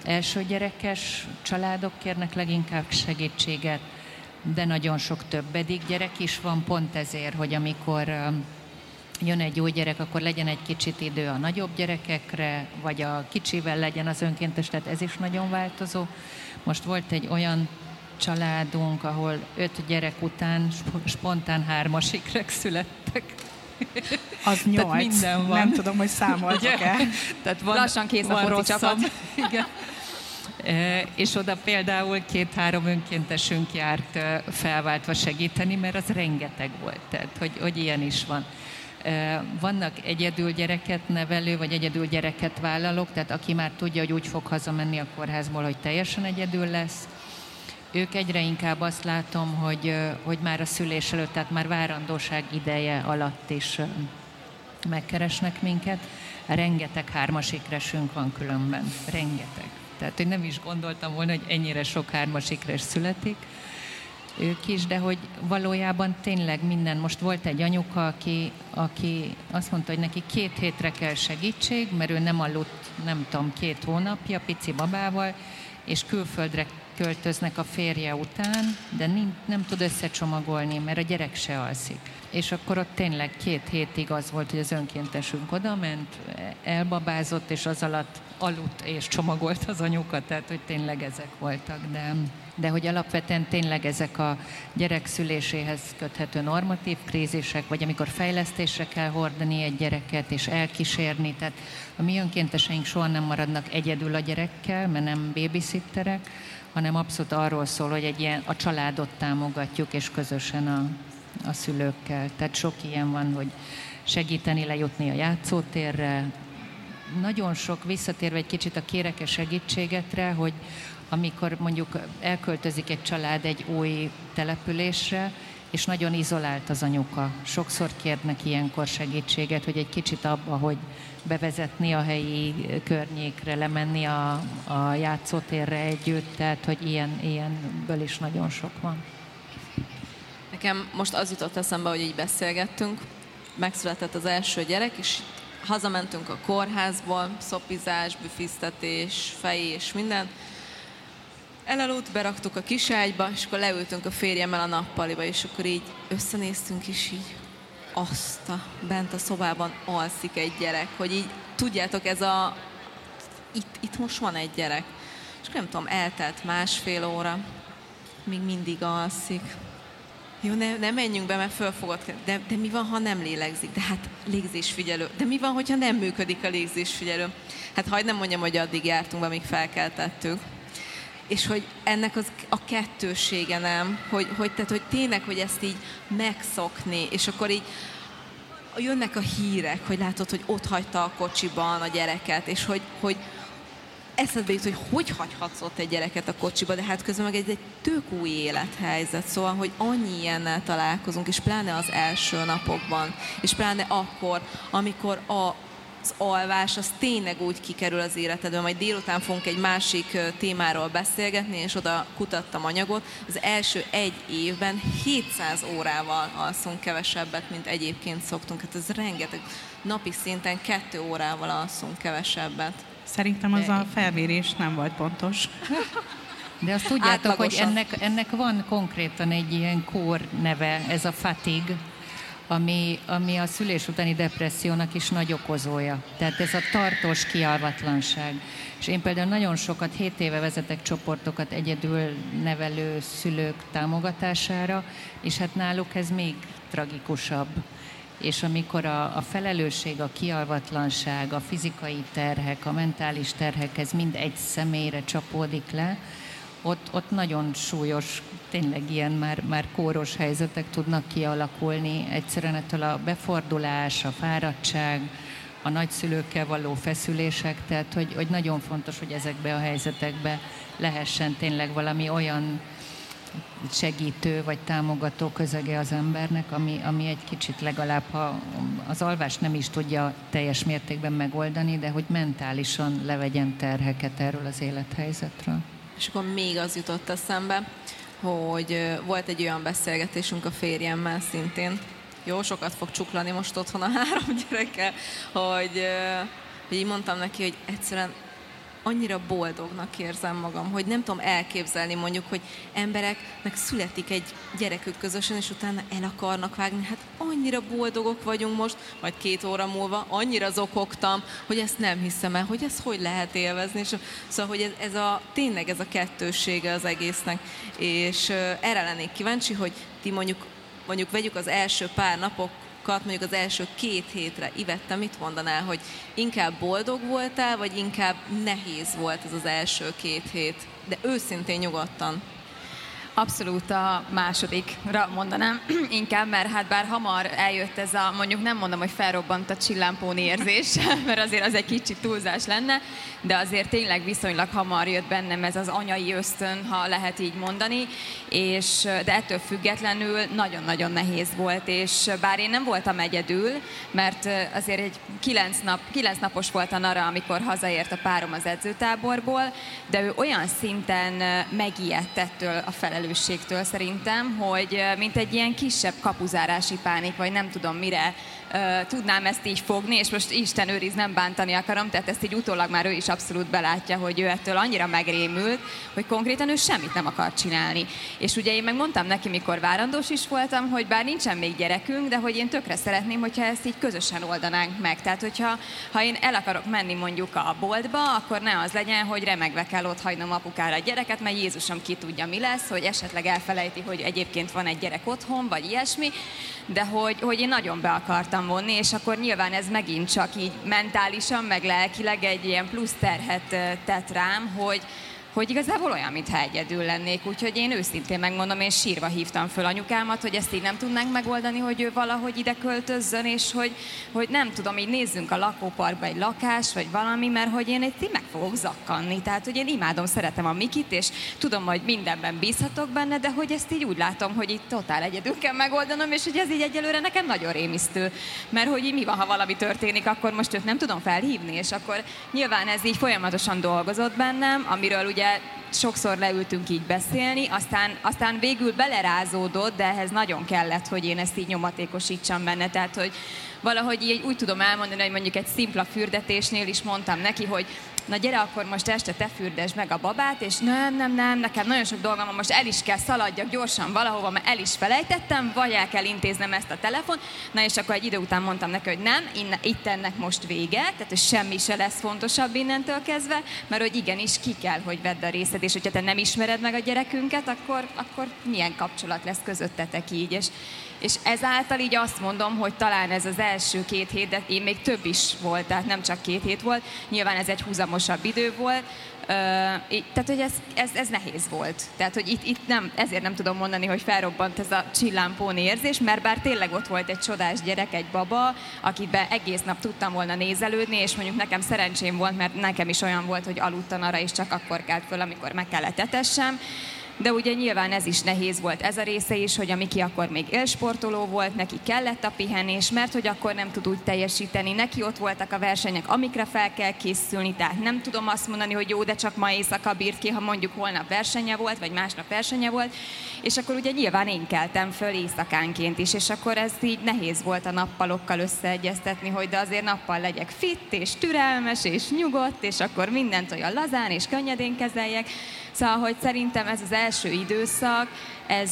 első gyerekes családok kérnek leginkább segítséget, de nagyon sok többedik gyerek is van, pont ezért, hogy amikor jön egy új gyerek, akkor legyen egy kicsit idő a nagyobb gyerekekre, vagy a kicsivel legyen az önkéntes, tehát ez is nagyon változó. Most volt egy olyan családunk, ahol öt gyerek után spontán hármas ikrek születtek. Az nyolc. minden van. Nem tudom, hogy számoltak-e. Tehát van, Lassan kész a foci csapat. Igen. És oda például két-három önkéntesünk járt felváltva segíteni, mert az rengeteg volt, tehát hogy, hogy ilyen is van. Vannak egyedül gyereket nevelő, vagy egyedül gyereket vállalók, tehát aki már tudja, hogy úgy fog hazamenni a kórházból, hogy teljesen egyedül lesz, ők egyre inkább azt látom, hogy, hogy már a szülés előtt, tehát már várandóság ideje alatt is megkeresnek minket. Rengeteg hármasikresünk van különben, rengeteg. Tehát, hogy nem is gondoltam volna, hogy ennyire sok hármasikres születik ők is, de hogy valójában tényleg minden. Most volt egy anyuka, aki, aki azt mondta, hogy neki két hétre kell segítség, mert ő nem aludt, nem tudom, két hónapja pici babával, és külföldre költöznek a férje után, de nem, nem tud összecsomagolni, mert a gyerek se alszik. És akkor ott tényleg két hétig az volt, hogy az önkéntesünk oda ment, elbabázott, és az alatt aludt és csomagolt az anyuka, tehát hogy tényleg ezek voltak, de, de hogy alapvetően tényleg ezek a gyerek szüléséhez köthető normatív krízisek, vagy amikor fejlesztésre kell hordani egy gyereket és elkísérni, tehát a mi önkénteseink soha nem maradnak egyedül a gyerekkel, mert nem babysitterek, hanem abszolút arról szól, hogy egy ilyen, a családot támogatjuk, és közösen a, a szülőkkel. Tehát sok ilyen van, hogy segíteni lejutni a játszótérre. Nagyon sok, visszatérve egy kicsit a kéreke segítségetre, hogy amikor mondjuk elköltözik egy család egy új településre, és nagyon izolált az anyuka. Sokszor kérnek ilyenkor segítséget, hogy egy kicsit abba, hogy bevezetni a helyi környékre, lemenni a, a játszótérre együtt, tehát hogy ilyen, ilyenből is nagyon sok van. Nekem most az jutott eszembe, hogy így beszélgettünk, megszületett az első gyerek, és hazamentünk a kórházból, szopizás, büfisztetés, fej és minden, Elaludt, beraktuk a kiságyba, és akkor leültünk a férjemmel a nappaliba, és akkor így összenéztünk, és így azt a, bent a szobában alszik egy gyerek, hogy így tudjátok, ez a itt, itt most van egy gyerek. És nem tudom, eltelt másfél óra, még mindig alszik. Jó, ne, ne menjünk be, mert fölfogod. De, de mi van, ha nem lélegzik? De hát légzésfigyelő. De mi van, hogyha nem működik a légzésfigyelő? Hát hagyd nem mondjam, hogy addig jártunk, amíg felkeltettük és hogy ennek az a kettősége nem, hogy, hogy, tehát, hogy tényleg, hogy ezt így megszokni, és akkor így jönnek a hírek, hogy látod, hogy ott hagyta a kocsiban a gyereket, és hogy, hogy eszedbe jut, hogy hogy hagyhatsz ott egy gyereket a kocsiba, de hát közben meg egy, egy tök új élethelyzet, szóval, hogy annyi ilyennel találkozunk, és pláne az első napokban, és pláne akkor, amikor a az alvás az tényleg úgy kikerül az életedből. Majd délután fogunk egy másik témáról beszélgetni, és oda kutattam anyagot. Az első egy évben 700 órával alszunk kevesebbet, mint egyébként szoktunk. Hát ez rengeteg. Napi szinten kettő órával alszunk kevesebbet. Szerintem az a felmérés nem volt pontos. De azt tudjátok, hogy ennek, ennek van konkrétan egy ilyen kór neve, ez a fatigue, ami, ami a szülés utáni depressziónak is nagy okozója. Tehát ez a tartós kialvatlanság. És én például nagyon sokat, 7 éve vezetek csoportokat egyedül nevelő szülők támogatására, és hát náluk ez még tragikusabb. És amikor a, a felelősség, a kialvatlanság, a fizikai terhek, a mentális terhek, ez mind egy személyre csapódik le, ott, ott nagyon súlyos, tényleg ilyen már, már kóros helyzetek tudnak kialakulni. Egyszerűen ettől a befordulás, a fáradtság, a nagyszülőkkel való feszülések, tehát hogy, hogy nagyon fontos, hogy ezekbe a helyzetekbe lehessen tényleg valami olyan segítő vagy támogató közege az embernek, ami, ami egy kicsit legalább, ha az alvás nem is tudja teljes mértékben megoldani, de hogy mentálisan levegyen terheket erről az élethelyzetről. És akkor még az jutott eszembe, hogy volt egy olyan beszélgetésünk a férjemmel szintén, jó, sokat fog csuklani most otthon a (laughs) három gyerekkel, hogy, hogy így mondtam neki, hogy egyszerűen annyira boldognak érzem magam, hogy nem tudom elképzelni mondjuk, hogy embereknek születik egy gyerekük közösen, és utána el akarnak vágni. Hát annyira boldogok vagyunk most, majd két óra múlva, annyira zokogtam, hogy ezt nem hiszem el, hogy ezt hogy lehet élvezni. És, szóval, hogy ez, ez a, tényleg ez a kettőssége az egésznek. És erre lennék kíváncsi, hogy ti mondjuk mondjuk vegyük az első pár napok mondjuk az első két hétre, Ivette, mit mondanál, hogy inkább boldog voltál, vagy inkább nehéz volt ez az első két hét? De őszintén nyugodtan. Abszolút a másodikra mondanám (clears throat) inkább, mert hát bár hamar eljött ez a, mondjuk nem mondom, hogy felrobbant a csillámpón érzés, (laughs) mert azért az egy kicsit túlzás lenne, de azért tényleg viszonylag hamar jött bennem ez az anyai ösztön, ha lehet így mondani, és de ettől függetlenül nagyon-nagyon nehéz volt, és bár én nem voltam egyedül, mert azért egy kilenc, nap, kilenc napos volt a nara, amikor hazaért a párom az edzőtáborból, de ő olyan szinten megijedt ettől a felelősségtől szerintem, hogy mint egy ilyen kisebb kapuzárási pánik, vagy nem tudom mire tudnám ezt így fogni, és most Isten őriz, nem bántani akarom, tehát ezt így utólag már ő is abszolút belátja, hogy ő ettől annyira megrémült, hogy konkrétan ő semmit nem akar csinálni. És ugye én megmondtam neki, mikor várandós is voltam, hogy bár nincsen még gyerekünk, de hogy én tökre szeretném, hogyha ezt így közösen oldanánk meg. Tehát, hogyha ha én el akarok menni mondjuk a boltba, akkor ne az legyen, hogy remegve kell ott hagynom apukára a gyereket, mert Jézusom ki tudja, mi lesz, hogy esetleg elfelejti, hogy egyébként van egy gyerek otthon, vagy ilyesmi, de hogy, hogy én nagyon be akartam vonni, és akkor nyilván ez megint csak így mentálisan, meg lelkileg egy ilyen plusz terhet tett rám, hogy, hogy igazából olyan, mintha egyedül lennék. Úgyhogy én őszintén megmondom, én sírva hívtam föl anyukámat, hogy ezt így nem tudnánk megoldani, hogy ő valahogy ide költözzön, és hogy, hogy nem tudom, így nézzünk a lakóparkba egy lakás, vagy valami, mert hogy én itt meg fogok zakkanni. Tehát, hogy én imádom, szeretem a Mikit, és tudom, hogy mindenben bízhatok benne, de hogy ezt így úgy látom, hogy itt totál egyedül kell megoldanom, és hogy ez így egyelőre nekem nagyon rémisztő. Mert hogy így mi van, ha valami történik, akkor most őt nem tudom felhívni, és akkor nyilván ez így folyamatosan dolgozott bennem, amiről ugye ugye sokszor leültünk így beszélni, aztán, aztán végül belerázódott, de ehhez nagyon kellett, hogy én ezt így nyomatékosítsam benne. Tehát, hogy valahogy így úgy tudom elmondani, hogy mondjuk egy szimpla fürdetésnél is mondtam neki, hogy na gyere, akkor most este te fürdesd meg a babát, és nem, nem, nem, nekem nagyon sok dolgom van, most el is kell szaladjak gyorsan valahova, mert el is felejtettem, vagy el kell intéznem ezt a telefon. Na és akkor egy idő után mondtam neki, hogy nem, inne, itt ennek most vége, tehát hogy semmi se lesz fontosabb innentől kezdve, mert hogy igenis ki kell, hogy vedd a részed, és hogyha te nem ismered meg a gyerekünket, akkor, akkor milyen kapcsolat lesz közöttetek így. És, és ezáltal így azt mondom, hogy talán ez az első két hét, de én még több is volt, tehát nem csak két hét volt, nyilván ez egy húzamosabb idő volt, tehát, hogy ez, ez, ez nehéz volt. Tehát, hogy itt, itt nem, ezért nem tudom mondani, hogy felrobbant ez a csillámpón érzés, mert bár tényleg ott volt egy csodás gyerek, egy baba, akibe egész nap tudtam volna nézelődni, és mondjuk nekem szerencsém volt, mert nekem is olyan volt, hogy aludtan arra, és csak akkor kelt föl, amikor meg kellett etessem de ugye nyilván ez is nehéz volt. Ez a része is, hogy a Miki akkor még élsportoló volt, neki kellett a pihenés, mert hogy akkor nem tud úgy teljesíteni, neki ott voltak a versenyek, amikre fel kell készülni, tehát nem tudom azt mondani, hogy jó, de csak ma éjszaka bírt ki, ha mondjuk holnap versenye volt, vagy másnap versenye volt, és akkor ugye nyilván én keltem föl éjszakánként is, és akkor ez így nehéz volt a nappalokkal összeegyeztetni, hogy de azért nappal legyek fit, és türelmes, és nyugodt, és akkor mindent olyan lazán és könnyedén kezeljek, Szóval, hogy szerintem ez az első időszak, ez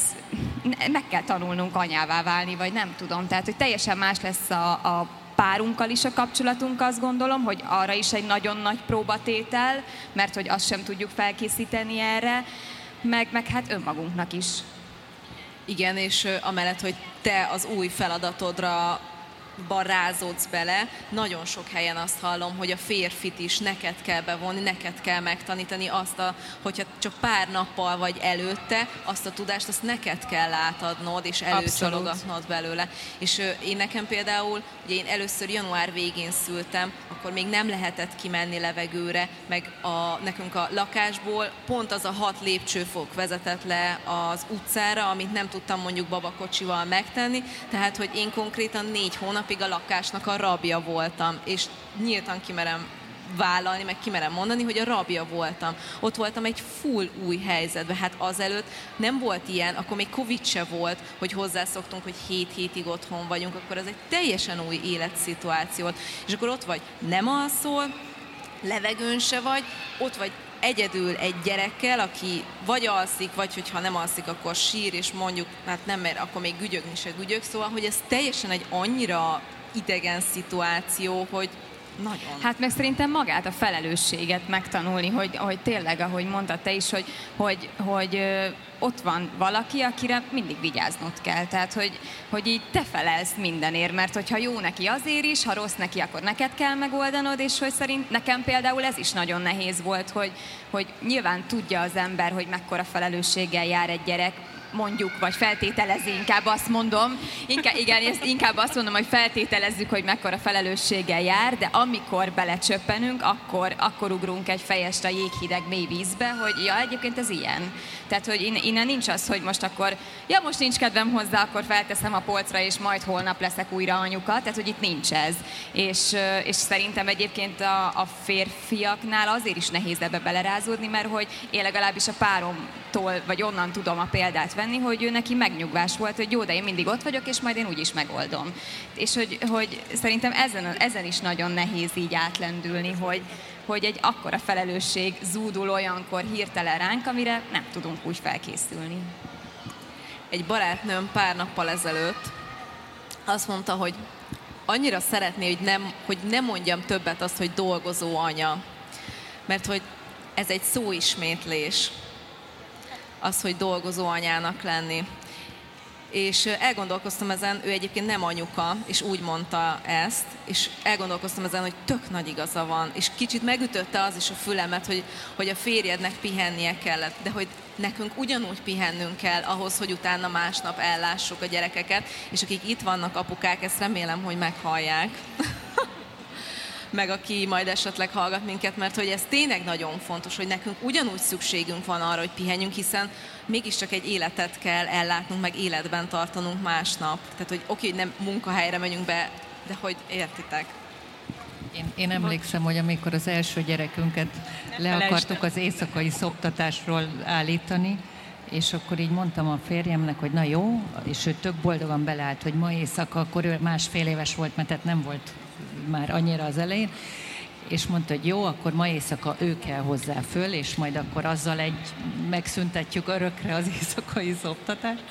meg kell tanulnunk anyává válni, vagy nem tudom. Tehát, hogy teljesen más lesz a, a párunkkal is a kapcsolatunk, azt gondolom, hogy arra is egy nagyon nagy próbatétel, mert hogy azt sem tudjuk felkészíteni erre, meg, meg hát önmagunknak is. Igen, és amellett, hogy te az új feladatodra rázódsz bele. Nagyon sok helyen azt hallom, hogy a férfit is neked kell bevonni, neked kell megtanítani azt, a, hogyha csak pár nappal vagy előtte, azt a tudást, azt neked kell átadnod, és előcsalogatnod belőle. És én nekem például, ugye én először január végén szültem, akkor még nem lehetett kimenni levegőre, meg a, nekünk a lakásból pont az a hat lépcsőfok vezetett le az utcára, amit nem tudtam mondjuk babakocsival megtenni, tehát hogy én konkrétan négy hónap napig a lakásnak a rabja voltam, és nyíltan kimerem vállalni, meg kimerem mondani, hogy a rabja voltam. Ott voltam egy full új helyzetben. Hát azelőtt nem volt ilyen, akkor még Covid se volt, hogy hozzászoktunk, hogy hét hétig otthon vagyunk, akkor ez egy teljesen új életszituáció. És akkor ott vagy, nem alszol, levegőn se vagy, ott vagy egyedül egy gyerekkel, aki vagy alszik, vagy hogyha nem alszik, akkor sír, és mondjuk, hát nem, mert akkor még gügyögni se gügyög, szóval, hogy ez teljesen egy annyira idegen szituáció, hogy nagyon. Hát meg szerintem magát a felelősséget megtanulni, hogy, hogy tényleg, ahogy mondtad te is, hogy, hogy, hogy ott van valaki, akire mindig vigyáznod kell. Tehát, hogy, hogy így te felelsz mindenért, mert hogyha jó neki azért is, ha rossz neki, akkor neked kell megoldanod, és hogy szerint nekem például ez is nagyon nehéz volt, hogy, hogy nyilván tudja az ember, hogy mekkora felelősséggel jár egy gyerek, mondjuk, vagy feltételezi, inkább azt mondom, inkább, igen, inkább azt mondom, hogy feltételezzük, hogy mekkora felelősséggel jár, de amikor belecsöppenünk, akkor, akkor ugrunk egy fejest a jéghideg mély vízbe, hogy ja, egyébként ez ilyen. Tehát, hogy innen nincs az, hogy most akkor, ja, most nincs kedvem hozzá, akkor felteszem a polcra, és majd holnap leszek újra anyuka. Tehát, hogy itt nincs ez. És, és szerintem egyébként a, a férfiaknál azért is nehéz ebbe belerázódni, mert hogy én legalábbis a páromtól, vagy onnan tudom a példát venni, hogy ő neki megnyugvás volt, hogy jó, de én mindig ott vagyok, és majd én úgyis megoldom. És hogy, hogy szerintem ezen, ezen is nagyon nehéz így átlendülni, hogy, hogy egy akkora felelősség zúdul olyankor hirtelen ránk, amire nem tudunk úgy felkészülni. Egy barátnőm pár nappal ezelőtt azt mondta, hogy annyira szeretné, hogy nem, hogy nem mondjam többet azt, hogy dolgozó anya. Mert hogy ez egy szóismétlés, az, hogy dolgozó anyának lenni. És elgondolkoztam ezen, ő egyébként nem anyuka, és úgy mondta ezt, és elgondolkoztam ezen, hogy tök nagy igaza van, és kicsit megütötte az is a fülemet, hogy, hogy a férjednek pihennie kellett, de hogy nekünk ugyanúgy pihennünk kell ahhoz, hogy utána másnap ellássuk a gyerekeket, és akik itt vannak apukák, ezt remélem, hogy meghallják. (laughs) meg aki majd esetleg hallgat minket, mert hogy ez tényleg nagyon fontos, hogy nekünk ugyanúgy szükségünk van arra, hogy pihenjünk, hiszen mégiscsak egy életet kell ellátnunk, meg életben tartanunk másnap. Tehát, hogy oké, hogy nem munkahelyre megyünk be, de hogy értitek. Én, én emlékszem, hogy amikor az első gyerekünket le akartuk az éjszakai szoptatásról állítani, és akkor így mondtam a férjemnek, hogy na jó, és ő tök boldogan beleállt, hogy ma éjszaka, akkor ő másfél éves volt, mert tehát nem volt már annyira az elején, és mondta, hogy jó, akkor ma éjszaka ő kell hozzá föl, és majd akkor azzal egy megszüntetjük örökre az (laughs) éjszakai szoptatást.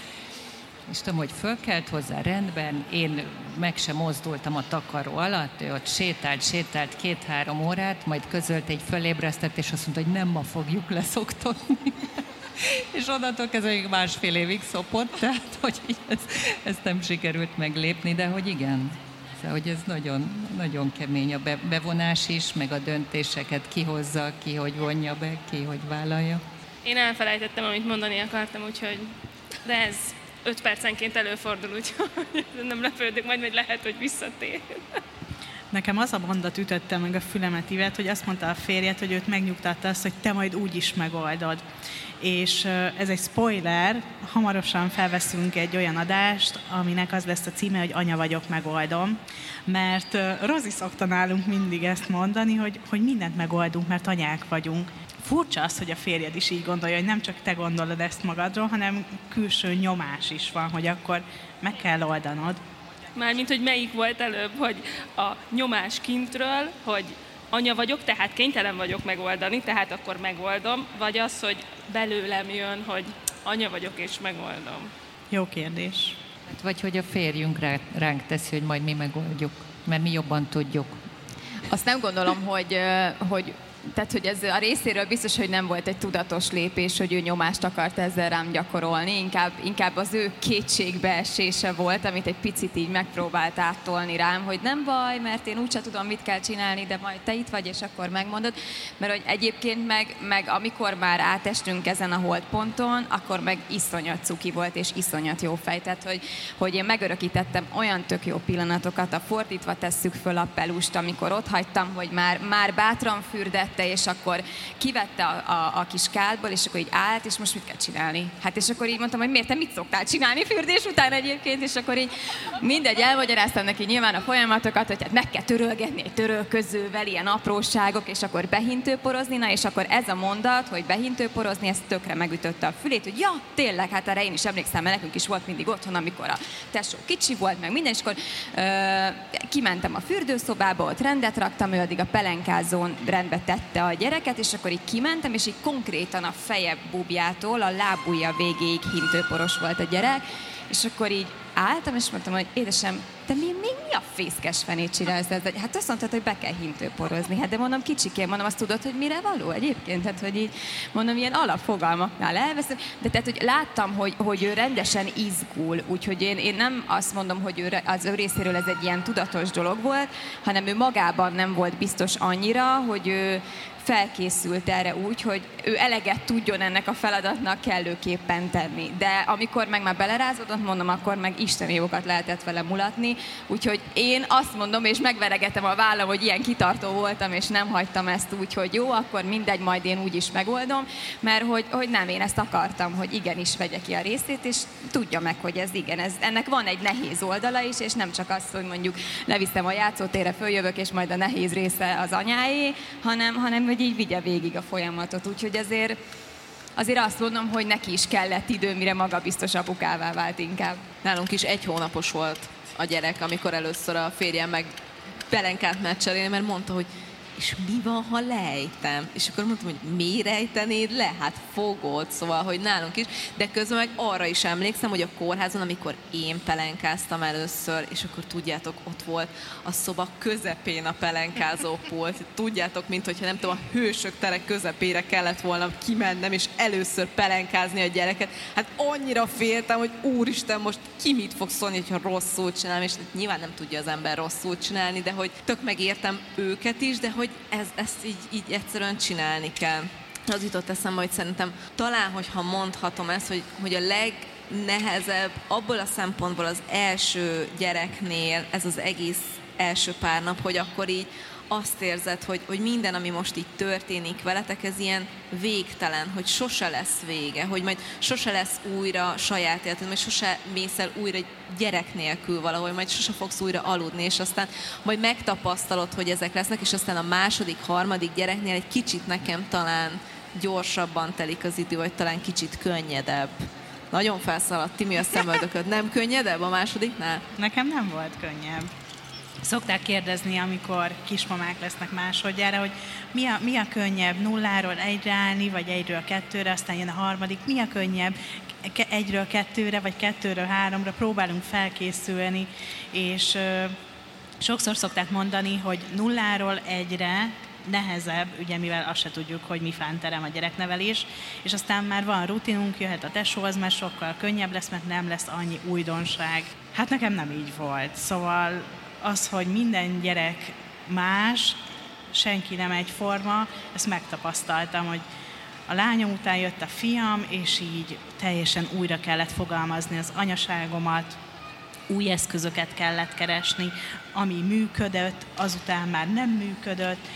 És tudom, hogy fölkelt hozzá rendben, én meg sem mozdultam a takaró alatt, ő ott sétált, sétált két-három órát, majd közölt egy fölébresztett, és azt mondta, hogy nem ma fogjuk leszoktatni. (laughs) és onnantól kezdve másfél évig szopott, tehát hogy ez, ezt nem sikerült meglépni, de hogy igen, Szóval, hogy ez nagyon, nagyon kemény a bevonás is, meg a döntéseket kihozza, ki hogy vonja be, ki hogy vállalja. Én elfelejtettem, amit mondani akartam, úgyhogy de ez öt percenként előfordul, úgyhogy (laughs) nem lepődök, majd majd lehet, hogy visszatér. Nekem az a mondat ütötte meg a fülemet Ivet, hogy azt mondta a férjet, hogy őt megnyugtatta azt, hogy te majd úgy is megoldod. És ez egy spoiler, hamarosan felveszünk egy olyan adást, aminek az lesz a címe, hogy Anya vagyok, megoldom. Mert Rozi szokta nálunk mindig ezt mondani, hogy, hogy mindent megoldunk, mert anyák vagyunk. Furcsa az, hogy a férjed is így gondolja, hogy nem csak te gondolod ezt magadról, hanem külső nyomás is van, hogy akkor meg kell oldanod. Mármint, hogy melyik volt előbb, hogy a nyomás kintről, hogy anya vagyok, tehát kénytelen vagyok megoldani, tehát akkor megoldom, vagy az, hogy belőlem jön, hogy anya vagyok és megoldom. Jó kérdés. Hát, vagy hogy a férjünk ránk teszi, hogy majd mi megoldjuk, mert mi jobban tudjuk. Azt nem gondolom, hogy, hogy tehát, hogy ez a részéről biztos, hogy nem volt egy tudatos lépés, hogy ő nyomást akart ezzel rám gyakorolni, inkább, inkább az ő kétségbeesése volt, amit egy picit így megpróbált áttolni rám, hogy nem baj, mert én úgyse tudom, mit kell csinálni, de majd te itt vagy, és akkor megmondod. Mert hogy egyébként meg, meg amikor már átestünk ezen a holdponton, akkor meg iszonyat cuki volt, és iszonyat jó fej. Tehát, hogy, hogy én megörökítettem olyan tök jó pillanatokat, a fordítva tesszük föl a pelust, amikor ott hagytam, hogy már, már bátran fürdett, megvette, és akkor kivette a, a, a kis kádból, és akkor így állt, és most mit kell csinálni? Hát és akkor így mondtam, hogy miért te mit szoktál csinálni fürdés után egyébként, és akkor így mindegy, elmagyaráztam neki nyilván a folyamatokat, hogy hát meg kell törölgetni egy törölközővel, ilyen apróságok, és akkor behintőporozni, na és akkor ez a mondat, hogy behintőporozni, ez tökre megütötte a fülét, hogy ja, tényleg, hát erre én is emlékszem, mert nekünk is volt mindig otthon, amikor a tesó kicsi volt, meg minden, és akkor ö, kimentem a fürdőszobába, ott rendet raktam, ő addig a pelenkázón rendbe tette a gyereket, és akkor így kimentem, és így konkrétan a feje bubjától a lábúja végéig hintőporos volt a gyerek, és akkor így álltam, és mondtam, hogy édesem, te mi, még mi a fészkes fenét csinálsz ezzel? Hát azt mondtad, hogy be kell hintőporozni. Hát de mondom, kicsikén, mondom, azt tudod, hogy mire való egyébként? Tehát, hogy így, mondom, ilyen alapfogalmaknál elveszem. De tehát, hogy láttam, hogy, hogy ő rendesen izgul, úgyhogy én, én nem azt mondom, hogy ő, az ő részéről ez egy ilyen tudatos dolog volt, hanem ő magában nem volt biztos annyira, hogy ő felkészült erre úgy, hogy ő eleget tudjon ennek a feladatnak kellőképpen tenni. De amikor meg már belerázódott, mondom, akkor meg isteni jókat lehetett vele mulatni. Úgyhogy én azt mondom, és megveregetem a vállam, hogy ilyen kitartó voltam, és nem hagytam ezt úgy, hogy jó, akkor mindegy, majd én úgy is megoldom, mert hogy, hogy nem, én ezt akartam, hogy igenis vegye ki a részét, és tudja meg, hogy ez igen, ez, ennek van egy nehéz oldala is, és nem csak az, hogy mondjuk leviszem a játszótérre, följövök, és majd a nehéz része az anyáé, hanem, hanem hogy így vigye végig a folyamatot. Úgyhogy azért, azért azt mondom, hogy neki is kellett idő, mire maga biztos apukává vált inkább. Nálunk is egy hónapos volt a gyerek, amikor először a férjem meg pelenkát meccselni, mert mondta, hogy és mi van, ha lejtem? És akkor mondtam, hogy mi rejtenéd le? Hát fogod, szóval, hogy nálunk is. De közben meg arra is emlékszem, hogy a kórházon, amikor én pelenkáztam először, és akkor tudjátok, ott volt a szoba közepén a pelenkázó pult. Tudjátok, mint hogyha nem tudom, a hősök tere közepére kellett volna kimennem, és először pelenkázni a gyereket. Hát annyira féltem, hogy úristen, most ki mit fog szólni, hogyha rosszul csinálom, és nyilván nem tudja az ember rosszul csinálni, de hogy tök megértem őket is, de hogy ez, ezt így, így egyszerűen csinálni kell. Az jutott eszembe, hogy szerintem talán, hogyha mondhatom ezt, hogy, hogy a legnehezebb abból a szempontból az első gyereknél ez az egész első pár nap, hogy akkor így azt érzed, hogy, hogy minden, ami most itt történik veletek, ez ilyen végtelen, hogy sose lesz vége, hogy majd sose lesz újra saját életed, majd sose mész el újra gyerek nélkül valahol, majd sose fogsz újra aludni, és aztán majd megtapasztalod, hogy ezek lesznek, és aztán a második, harmadik gyereknél egy kicsit nekem talán gyorsabban telik az idő, vagy talán kicsit könnyedebb. Nagyon felszaladt Timi a szemöldököd. Nem könnyedebb a másodiknál? Nekem nem volt könnyebb. Szokták kérdezni, amikor kismamák lesznek másodjára, hogy mi a, mi a könnyebb, nulláról egyre állni, vagy egyről kettőre, aztán jön a harmadik, mi a könnyebb, egyről kettőre, vagy kettőről háromra próbálunk felkészülni, és ö, sokszor szokták mondani, hogy nulláról egyre nehezebb, ugye mivel azt se tudjuk, hogy mi fánterem a gyereknevelés, és aztán már van rutinunk, jöhet a tesó, az már sokkal könnyebb lesz, mert nem lesz annyi újdonság. Hát nekem nem így volt, szóval az, hogy minden gyerek más, senki nem egyforma, ezt megtapasztaltam, hogy a lányom után jött a fiam, és így teljesen újra kellett fogalmazni az anyaságomat, új eszközöket kellett keresni, ami működött, azután már nem működött,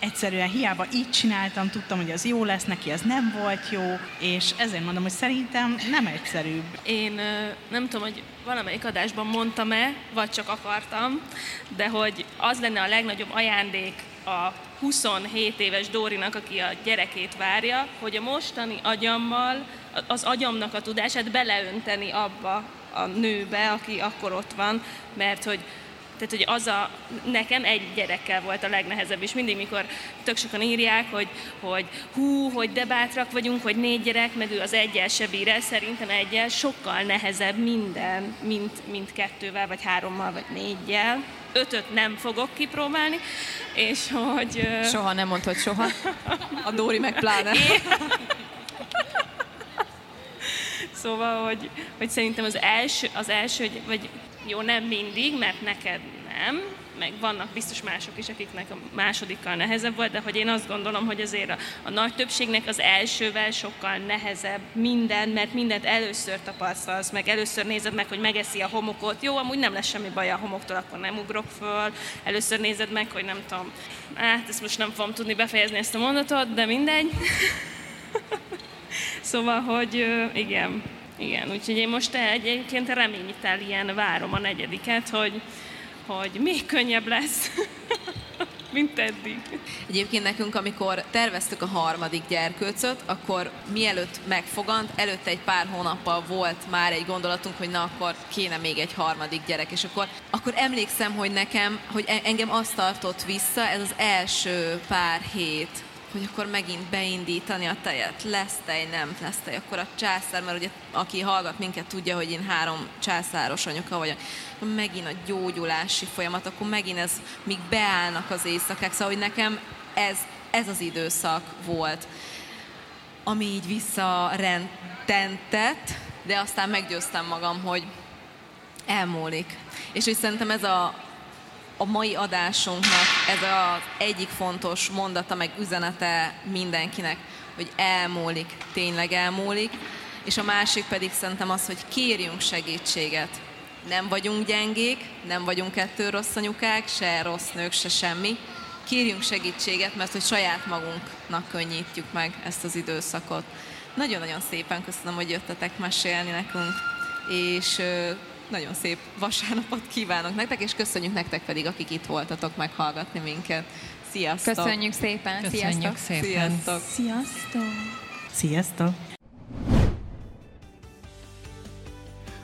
egyszerűen hiába így csináltam, tudtam, hogy az jó lesz, neki az nem volt jó, és ezért mondom, hogy szerintem nem egyszerűbb. Én nem tudom, hogy valamelyik adásban mondtam-e, vagy csak akartam, de hogy az lenne a legnagyobb ajándék a 27 éves Dórinak, aki a gyerekét várja, hogy a mostani agyammal az agyamnak a tudását beleönteni abba a nőbe, aki akkor ott van, mert hogy tehát, hogy az a, nekem egy gyerekkel volt a legnehezebb, és mindig, mikor tök sokan írják, hogy, hogy hú, hogy de bátrak vagyunk, hogy négy gyerek, meg ő az egyel se bír el, szerintem egyel sokkal nehezebb minden, mint, mint kettővel, vagy hárommal, vagy négyel. Ötöt nem fogok kipróbálni, és hogy... Soha nem mondtad soha. A Dóri meg pláne. Szóval, hogy, hogy szerintem az első, az első, vagy jó, nem mindig, mert neked nem, meg vannak biztos mások is, akiknek a másodikkal nehezebb volt, de hogy én azt gondolom, hogy azért a, a nagy többségnek az elsővel sokkal nehezebb minden, mert mindent először tapasztalsz, meg először nézed meg, hogy megeszi a homokot. Jó, amúgy nem lesz semmi baj a homoktól, akkor nem ugrok föl. Először nézed meg, hogy nem tudom, hát ezt most nem fogom tudni befejezni ezt a mondatot, de mindegy. (laughs) szóval, hogy igen, igen, úgyhogy én most egyébként reménytel ilyen várom a negyediket, hogy, hogy még könnyebb lesz, (laughs) mint eddig. Egyébként nekünk, amikor terveztük a harmadik gyerkőcöt, akkor mielőtt megfogant, előtte egy pár hónappal volt már egy gondolatunk, hogy na akkor kéne még egy harmadik gyerek, és akkor, akkor emlékszem, hogy nekem, hogy engem azt tartott vissza, ez az első pár hét, hogy akkor megint beindítani a tejet. Lesz tej, nem lesz tej. Akkor a császár, mert ugye aki hallgat minket, tudja, hogy én három császáros anyuka vagyok. Megint a gyógyulási folyamat, akkor megint ez, míg beállnak az éjszakák. Szóval, hogy nekem ez, ez az időszak volt, ami így visszarententett, de aztán meggyőztem magam, hogy elmúlik. És hogy szerintem ez a, a mai adásunknak ez az egyik fontos mondata, meg üzenete mindenkinek, hogy elmúlik, tényleg elmúlik, és a másik pedig szerintem az, hogy kérjünk segítséget. Nem vagyunk gyengék, nem vagyunk kettő rossz anyukák, se rossz nők, se semmi. Kérjünk segítséget, mert hogy saját magunknak könnyítjük meg ezt az időszakot. Nagyon-nagyon szépen köszönöm, hogy jöttetek mesélni nekünk, és nagyon szép vasárnapot kívánok nektek, és köszönjük nektek pedig, akik itt voltatok meghallgatni minket. Sziasztok! Köszönjük szépen! Köszönjük Sziasztok! szépen! Sziasztok! Sziasztok! Sziasztok!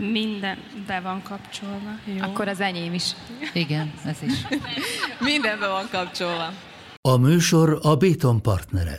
Minden be van kapcsolva. Jó. Akkor az enyém is. Igen, ez is. Mindenben van kapcsolva. A műsor a Béton partnere.